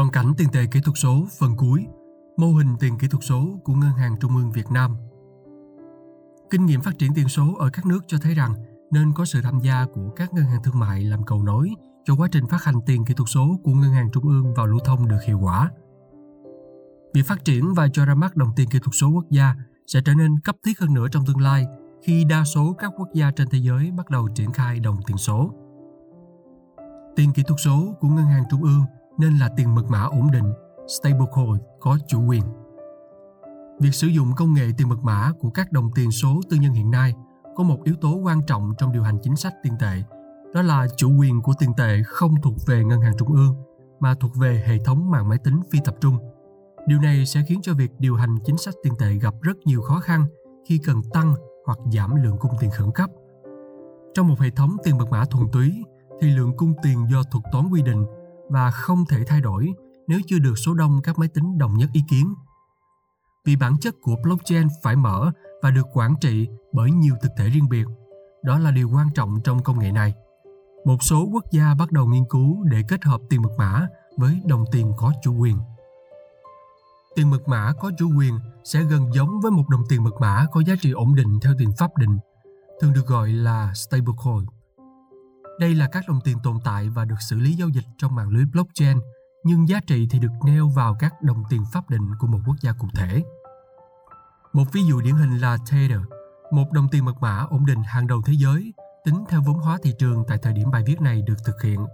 Toàn cảnh tiền tệ kỹ thuật số phần cuối, mô hình tiền kỹ thuật số của Ngân hàng Trung ương Việt Nam. Kinh nghiệm phát triển tiền số ở các nước cho thấy rằng nên có sự tham gia của các ngân hàng thương mại làm cầu nối cho quá trình phát hành tiền kỹ thuật số của ngân hàng trung ương vào lưu thông được hiệu quả. Việc phát triển và cho ra mắt đồng tiền kỹ thuật số quốc gia sẽ trở nên cấp thiết hơn nữa trong tương lai khi đa số các quốc gia trên thế giới bắt đầu triển khai đồng tiền số. Tiền kỹ thuật số của ngân hàng trung ương nên là tiền mật mã ổn định, stablecoin có chủ quyền. Việc sử dụng công nghệ tiền mật mã của các đồng tiền số tư nhân hiện nay có một yếu tố quan trọng trong điều hành chính sách tiền tệ, đó là chủ quyền của tiền tệ không thuộc về ngân hàng trung ương mà thuộc về hệ thống mạng máy tính phi tập trung. Điều này sẽ khiến cho việc điều hành chính sách tiền tệ gặp rất nhiều khó khăn khi cần tăng hoặc giảm lượng cung tiền khẩn cấp. Trong một hệ thống tiền mật mã thuần túy thì lượng cung tiền do thuật toán quy định và không thể thay đổi nếu chưa được số đông các máy tính đồng nhất ý kiến. Vì bản chất của blockchain phải mở và được quản trị bởi nhiều thực thể riêng biệt. Đó là điều quan trọng trong công nghệ này. Một số quốc gia bắt đầu nghiên cứu để kết hợp tiền mật mã với đồng tiền có chủ quyền. Tiền mật mã có chủ quyền sẽ gần giống với một đồng tiền mật mã có giá trị ổn định theo tiền pháp định, thường được gọi là stablecoin. Đây là các đồng tiền tồn tại và được xử lý giao dịch trong mạng lưới blockchain, nhưng giá trị thì được neo vào các đồng tiền pháp định của một quốc gia cụ thể. Một ví dụ điển hình là Tether, một đồng tiền mật mã ổn định hàng đầu thế giới, tính theo vốn hóa thị trường tại thời điểm bài viết này được thực hiện.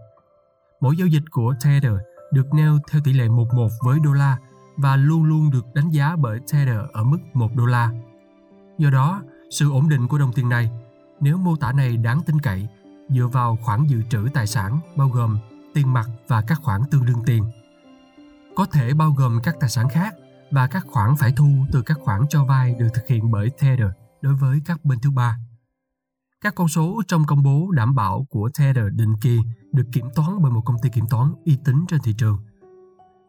Mỗi giao dịch của Tether được neo theo tỷ lệ 11 với đô la và luôn luôn được đánh giá bởi Tether ở mức 1 đô la. Do đó, sự ổn định của đồng tiền này, nếu mô tả này đáng tin cậy, dựa vào khoản dự trữ tài sản, bao gồm tiền mặt và các khoản tương đương tiền. Có thể bao gồm các tài sản khác và các khoản phải thu từ các khoản cho vay được thực hiện bởi Tether đối với các bên thứ ba. Các con số trong công bố đảm bảo của Tether định kỳ được kiểm toán bởi một công ty kiểm toán uy tín trên thị trường.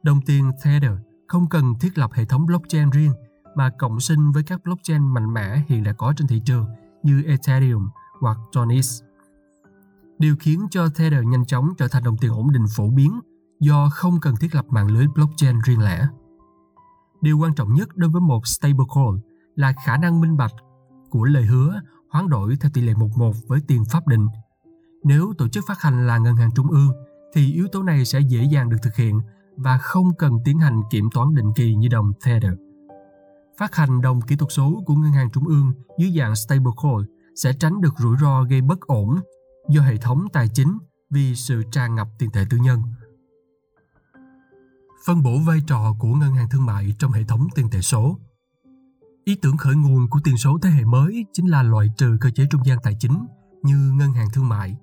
Đồng tiền Tether không cần thiết lập hệ thống blockchain riêng, mà cộng sinh với các blockchain mạnh mẽ hiện đã có trên thị trường như Ethereum hoặc Jonis. Điều khiến cho Tether nhanh chóng trở thành đồng tiền ổn định phổ biến do không cần thiết lập mạng lưới blockchain riêng lẻ. Điều quan trọng nhất đối với một stablecoin là khả năng minh bạch của lời hứa hoán đổi theo tỷ lệ 11 với tiền pháp định. Nếu tổ chức phát hành là ngân hàng trung ương, thì yếu tố này sẽ dễ dàng được thực hiện và không cần tiến hành kiểm toán định kỳ như đồng Tether. Phát hành đồng kỹ thuật số của ngân hàng trung ương dưới dạng stablecoin sẽ tránh được rủi ro gây bất ổn do hệ thống tài chính vì sự tràn ngập tiền tệ tư nhân. Phân bổ vai trò của ngân hàng thương mại trong hệ thống tiền tệ số. Ý tưởng khởi nguồn của tiền số thế hệ mới chính là loại trừ cơ chế trung gian tài chính như ngân hàng thương mại,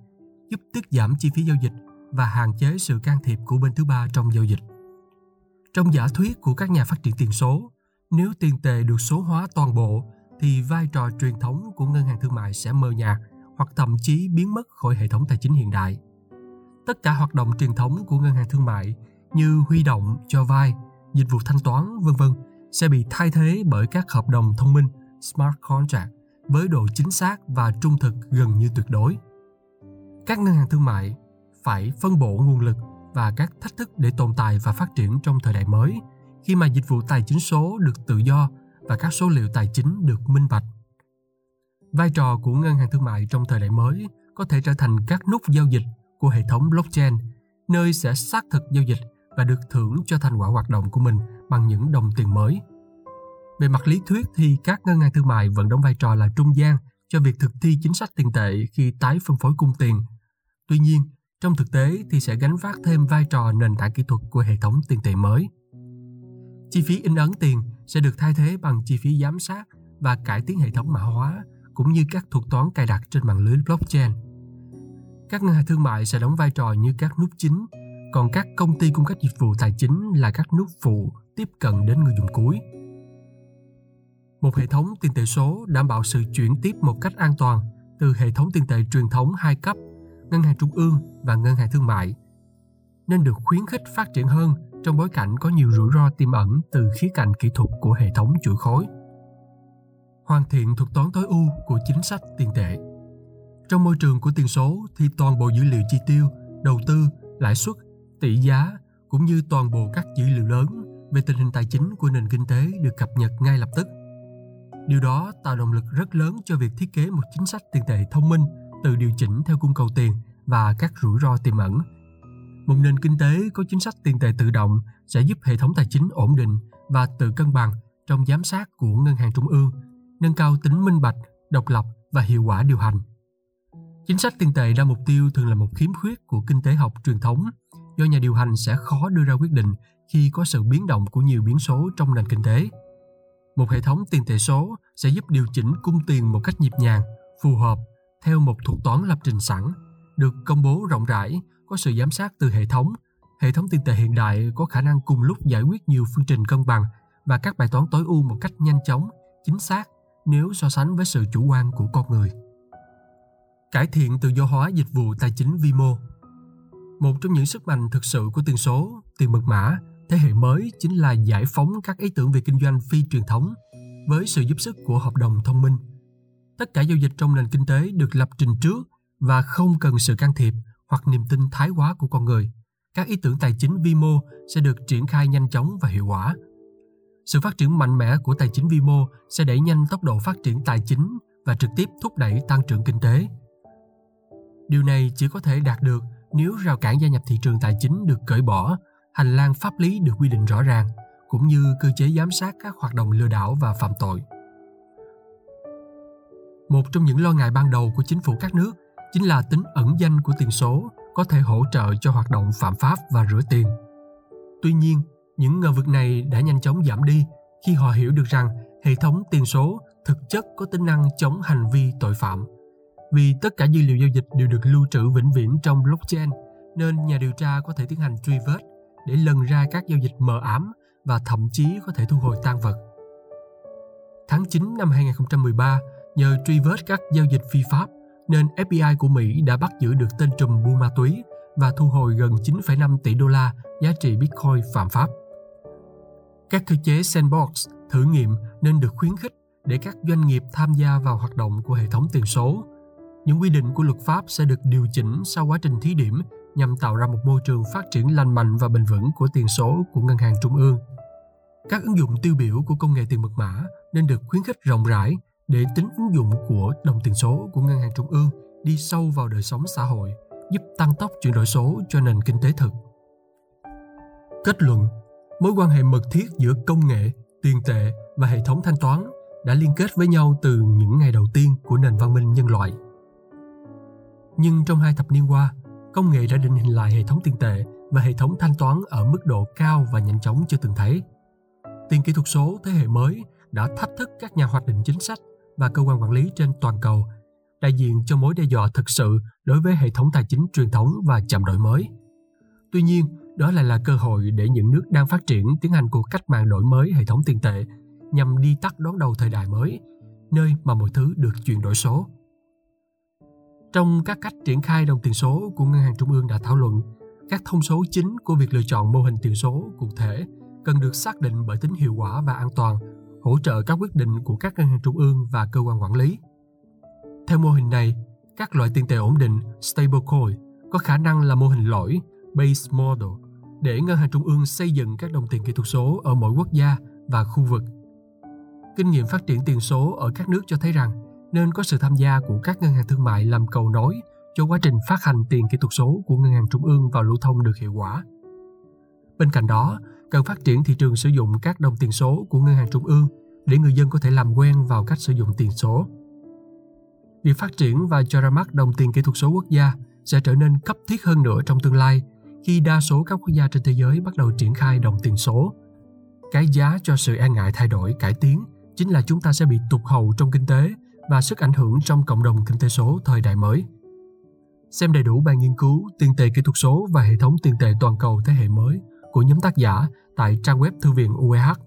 giúp tiết giảm chi phí giao dịch và hạn chế sự can thiệp của bên thứ ba trong giao dịch. Trong giả thuyết của các nhà phát triển tiền số, nếu tiền tệ được số hóa toàn bộ thì vai trò truyền thống của ngân hàng thương mại sẽ mờ nhạt hoặc thậm chí biến mất khỏi hệ thống tài chính hiện đại. Tất cả hoạt động truyền thống của ngân hàng thương mại như huy động, cho vay, dịch vụ thanh toán, vân vân sẽ bị thay thế bởi các hợp đồng thông minh smart contract với độ chính xác và trung thực gần như tuyệt đối. Các ngân hàng thương mại phải phân bổ nguồn lực và các thách thức để tồn tại và phát triển trong thời đại mới khi mà dịch vụ tài chính số được tự do và các số liệu tài chính được minh bạch. Vai trò của ngân hàng thương mại trong thời đại mới có thể trở thành các nút giao dịch của hệ thống blockchain, nơi sẽ xác thực giao dịch và được thưởng cho thành quả hoạt động của mình bằng những đồng tiền mới. Về mặt lý thuyết thì các ngân hàng thương mại vẫn đóng vai trò là trung gian cho việc thực thi chính sách tiền tệ khi tái phân phối cung tiền. Tuy nhiên, trong thực tế thì sẽ gánh vác thêm vai trò nền tảng kỹ thuật của hệ thống tiền tệ mới. Chi phí in ấn tiền sẽ được thay thế bằng chi phí giám sát và cải tiến hệ thống mã hóa cũng như các thuật toán cài đặt trên mạng lưới blockchain. Các ngân hàng thương mại sẽ đóng vai trò như các nút chính, còn các công ty cung cấp dịch vụ tài chính là các nút phụ tiếp cận đến người dùng cuối. Một hệ thống tiền tệ số đảm bảo sự chuyển tiếp một cách an toàn từ hệ thống tiền tệ truyền thống hai cấp, ngân hàng trung ương và ngân hàng thương mại, nên được khuyến khích phát triển hơn trong bối cảnh có nhiều rủi ro tiềm ẩn từ khía cạnh kỹ thuật của hệ thống chuỗi khối hoàn thiện thuật toán tối ưu của chính sách tiền tệ. Trong môi trường của tiền số thì toàn bộ dữ liệu chi tiêu, đầu tư, lãi suất, tỷ giá cũng như toàn bộ các dữ liệu lớn về tình hình tài chính của nền kinh tế được cập nhật ngay lập tức. Điều đó tạo động lực rất lớn cho việc thiết kế một chính sách tiền tệ thông minh tự điều chỉnh theo cung cầu tiền và các rủi ro tiềm ẩn. Một nền kinh tế có chính sách tiền tệ tự động sẽ giúp hệ thống tài chính ổn định và tự cân bằng trong giám sát của ngân hàng trung ương, nâng cao tính minh bạch, độc lập và hiệu quả điều hành. Chính sách tiền tệ đa mục tiêu thường là một khiếm khuyết của kinh tế học truyền thống, do nhà điều hành sẽ khó đưa ra quyết định khi có sự biến động của nhiều biến số trong nền kinh tế. Một hệ thống tiền tệ số sẽ giúp điều chỉnh cung tiền một cách nhịp nhàng, phù hợp theo một thuật toán lập trình sẵn, được công bố rộng rãi, có sự giám sát từ hệ thống. Hệ thống tiền tệ hiện đại có khả năng cùng lúc giải quyết nhiều phương trình cân bằng và các bài toán tối ưu một cách nhanh chóng, chính xác nếu so sánh với sự chủ quan của con người. Cải thiện tự do hóa dịch vụ tài chính vi mô Một trong những sức mạnh thực sự của tiền số, tiền mật mã, thế hệ mới chính là giải phóng các ý tưởng về kinh doanh phi truyền thống với sự giúp sức của hợp đồng thông minh. Tất cả giao dịch trong nền kinh tế được lập trình trước và không cần sự can thiệp hoặc niềm tin thái quá của con người. Các ý tưởng tài chính vi mô sẽ được triển khai nhanh chóng và hiệu quả sự phát triển mạnh mẽ của tài chính vi mô sẽ đẩy nhanh tốc độ phát triển tài chính và trực tiếp thúc đẩy tăng trưởng kinh tế. Điều này chỉ có thể đạt được nếu rào cản gia nhập thị trường tài chính được cởi bỏ, hành lang pháp lý được quy định rõ ràng, cũng như cơ chế giám sát các hoạt động lừa đảo và phạm tội. Một trong những lo ngại ban đầu của chính phủ các nước chính là tính ẩn danh của tiền số có thể hỗ trợ cho hoạt động phạm pháp và rửa tiền. Tuy nhiên, những ngờ vực này đã nhanh chóng giảm đi khi họ hiểu được rằng hệ thống tiền số thực chất có tính năng chống hành vi tội phạm. Vì tất cả dữ liệu giao dịch đều được lưu trữ vĩnh viễn trong blockchain, nên nhà điều tra có thể tiến hành truy vết để lần ra các giao dịch mờ ám và thậm chí có thể thu hồi tang vật. Tháng 9 năm 2013, nhờ truy vết các giao dịch phi pháp, nên FBI của Mỹ đã bắt giữ được tên trùm buôn ma túy và thu hồi gần 9,5 tỷ đô la giá trị Bitcoin phạm pháp. Các cơ chế sandbox thử nghiệm nên được khuyến khích để các doanh nghiệp tham gia vào hoạt động của hệ thống tiền số. Những quy định của luật pháp sẽ được điều chỉnh sau quá trình thí điểm nhằm tạo ra một môi trường phát triển lành mạnh và bền vững của tiền số của ngân hàng trung ương. Các ứng dụng tiêu biểu của công nghệ tiền mật mã nên được khuyến khích rộng rãi để tính ứng dụng của đồng tiền số của ngân hàng trung ương đi sâu vào đời sống xã hội, giúp tăng tốc chuyển đổi số cho nền kinh tế thực. Kết luận mối quan hệ mật thiết giữa công nghệ, tiền tệ và hệ thống thanh toán đã liên kết với nhau từ những ngày đầu tiên của nền văn minh nhân loại. Nhưng trong hai thập niên qua, công nghệ đã định hình lại hệ thống tiền tệ và hệ thống thanh toán ở mức độ cao và nhanh chóng chưa từng thấy. Tiền kỹ thuật số thế hệ mới đã thách thức các nhà hoạch định chính sách và cơ quan quản lý trên toàn cầu, đại diện cho mối đe dọa thực sự đối với hệ thống tài chính truyền thống và chậm đổi mới. Tuy nhiên, đó lại là cơ hội để những nước đang phát triển tiến hành cuộc cách mạng đổi mới hệ thống tiền tệ nhằm đi tắt đón đầu thời đại mới, nơi mà mọi thứ được chuyển đổi số. Trong các cách triển khai đồng tiền số của Ngân hàng Trung ương đã thảo luận, các thông số chính của việc lựa chọn mô hình tiền số cụ thể cần được xác định bởi tính hiệu quả và an toàn, hỗ trợ các quyết định của các ngân hàng trung ương và cơ quan quản lý. Theo mô hình này, các loại tiền tệ ổn định stablecoin có khả năng là mô hình lỗi base model để ngân hàng trung ương xây dựng các đồng tiền kỹ thuật số ở mỗi quốc gia và khu vực. Kinh nghiệm phát triển tiền số ở các nước cho thấy rằng nên có sự tham gia của các ngân hàng thương mại làm cầu nối cho quá trình phát hành tiền kỹ thuật số của ngân hàng trung ương vào lưu thông được hiệu quả. Bên cạnh đó, cần phát triển thị trường sử dụng các đồng tiền số của ngân hàng trung ương để người dân có thể làm quen vào cách sử dụng tiền số. Việc phát triển và cho ra mắt đồng tiền kỹ thuật số quốc gia sẽ trở nên cấp thiết hơn nữa trong tương lai khi đa số các quốc gia trên thế giới bắt đầu triển khai đồng tiền số. Cái giá cho sự e ngại thay đổi, cải tiến chính là chúng ta sẽ bị tụt hậu trong kinh tế và sức ảnh hưởng trong cộng đồng kinh tế số thời đại mới. Xem đầy đủ bài nghiên cứu tiền tệ kỹ thuật số và hệ thống tiền tệ toàn cầu thế hệ mới của nhóm tác giả tại trang web Thư viện UEH.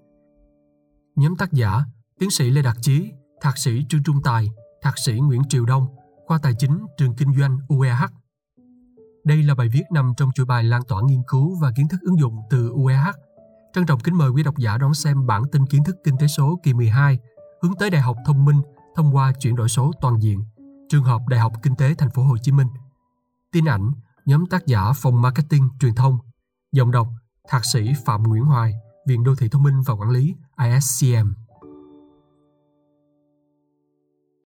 Nhóm tác giả Tiến sĩ Lê Đạt Chí, Thạc sĩ Trương Trung Tài, Thạc sĩ Nguyễn Triều Đông, khoa Tài chính trường Kinh doanh UEH đây là bài viết nằm trong chuỗi bài lan tỏa nghiên cứu và kiến thức ứng dụng từ UEH. Trân trọng kính mời quý độc giả đón xem bản tin kiến thức kinh tế số kỳ 12 hướng tới đại học thông minh thông qua chuyển đổi số toàn diện, trường hợp Đại học Kinh tế Thành phố Hồ Chí Minh. Tin ảnh, nhóm tác giả phòng marketing truyền thông, giọng đọc Thạc sĩ Phạm Nguyễn Hoài, Viện Đô thị Thông minh và Quản lý ISCM.